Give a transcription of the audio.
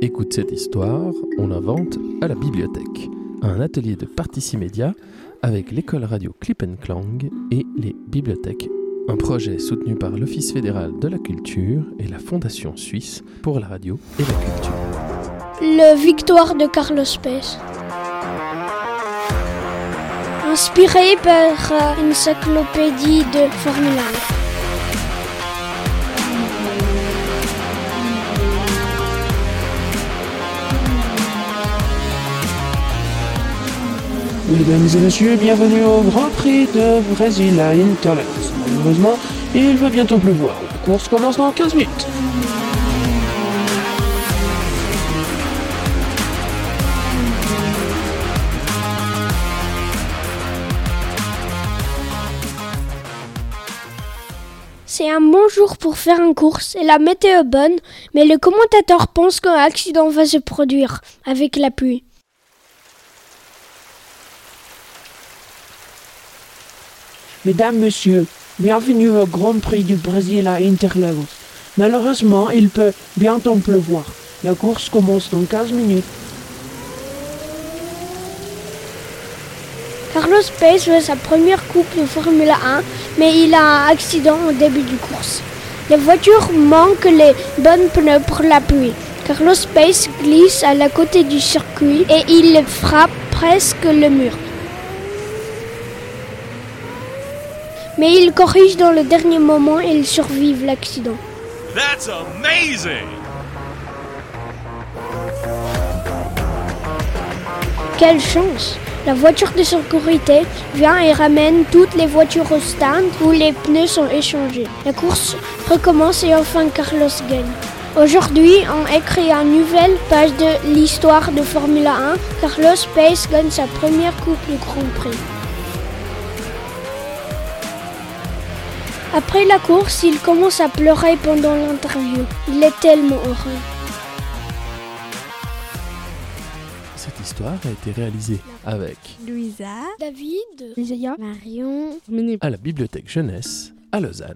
Écoute cette histoire, on invente à la bibliothèque. Un atelier de Particimédia avec l'école radio Clip Clang et les bibliothèques. Un projet soutenu par l'Office fédéral de la culture et la Fondation suisse pour la radio et la culture. Le Victoire de Carlos Pace. Inspiré par euh, une encyclopédie de Formule 1. Mesdames et messieurs, bienvenue au Grand Prix de Brésil à Interlagos. Malheureusement, il va bientôt pleuvoir. La course commence dans 15 minutes. C'est un bon jour pour faire une course et la météo est bonne, mais le commentateur pense qu'un accident va se produire avec la pluie. Mesdames, Messieurs, bienvenue au Grand Prix du Brésil à Interlagos. Malheureusement, il peut bientôt pleuvoir. La course commence dans 15 minutes. Carlos Pace fait sa première coupe de Formule 1, mais il a un accident au début du course. Les voitures manquent les bonnes pneus pour la pluie. Carlos Pace glisse à la côté du circuit et il frappe presque le mur. Mais il corrige dans le dernier moment et il survive l'accident. That's amazing! Quelle chance La voiture de sécurité vient et ramène toutes les voitures au stand où les pneus sont échangés. La course recommence et enfin Carlos gagne. Aujourd'hui, on écrit une nouvelle page de l'histoire de Formule 1. Carlos Pace gagne sa première Coupe du Grand Prix. Après la course, il commence à pleurer pendant l'interview. Il est tellement heureux. Cette histoire a été réalisée avec Louisa, David, Isaiah, Marion, Méné. à la bibliothèque jeunesse à Lausanne.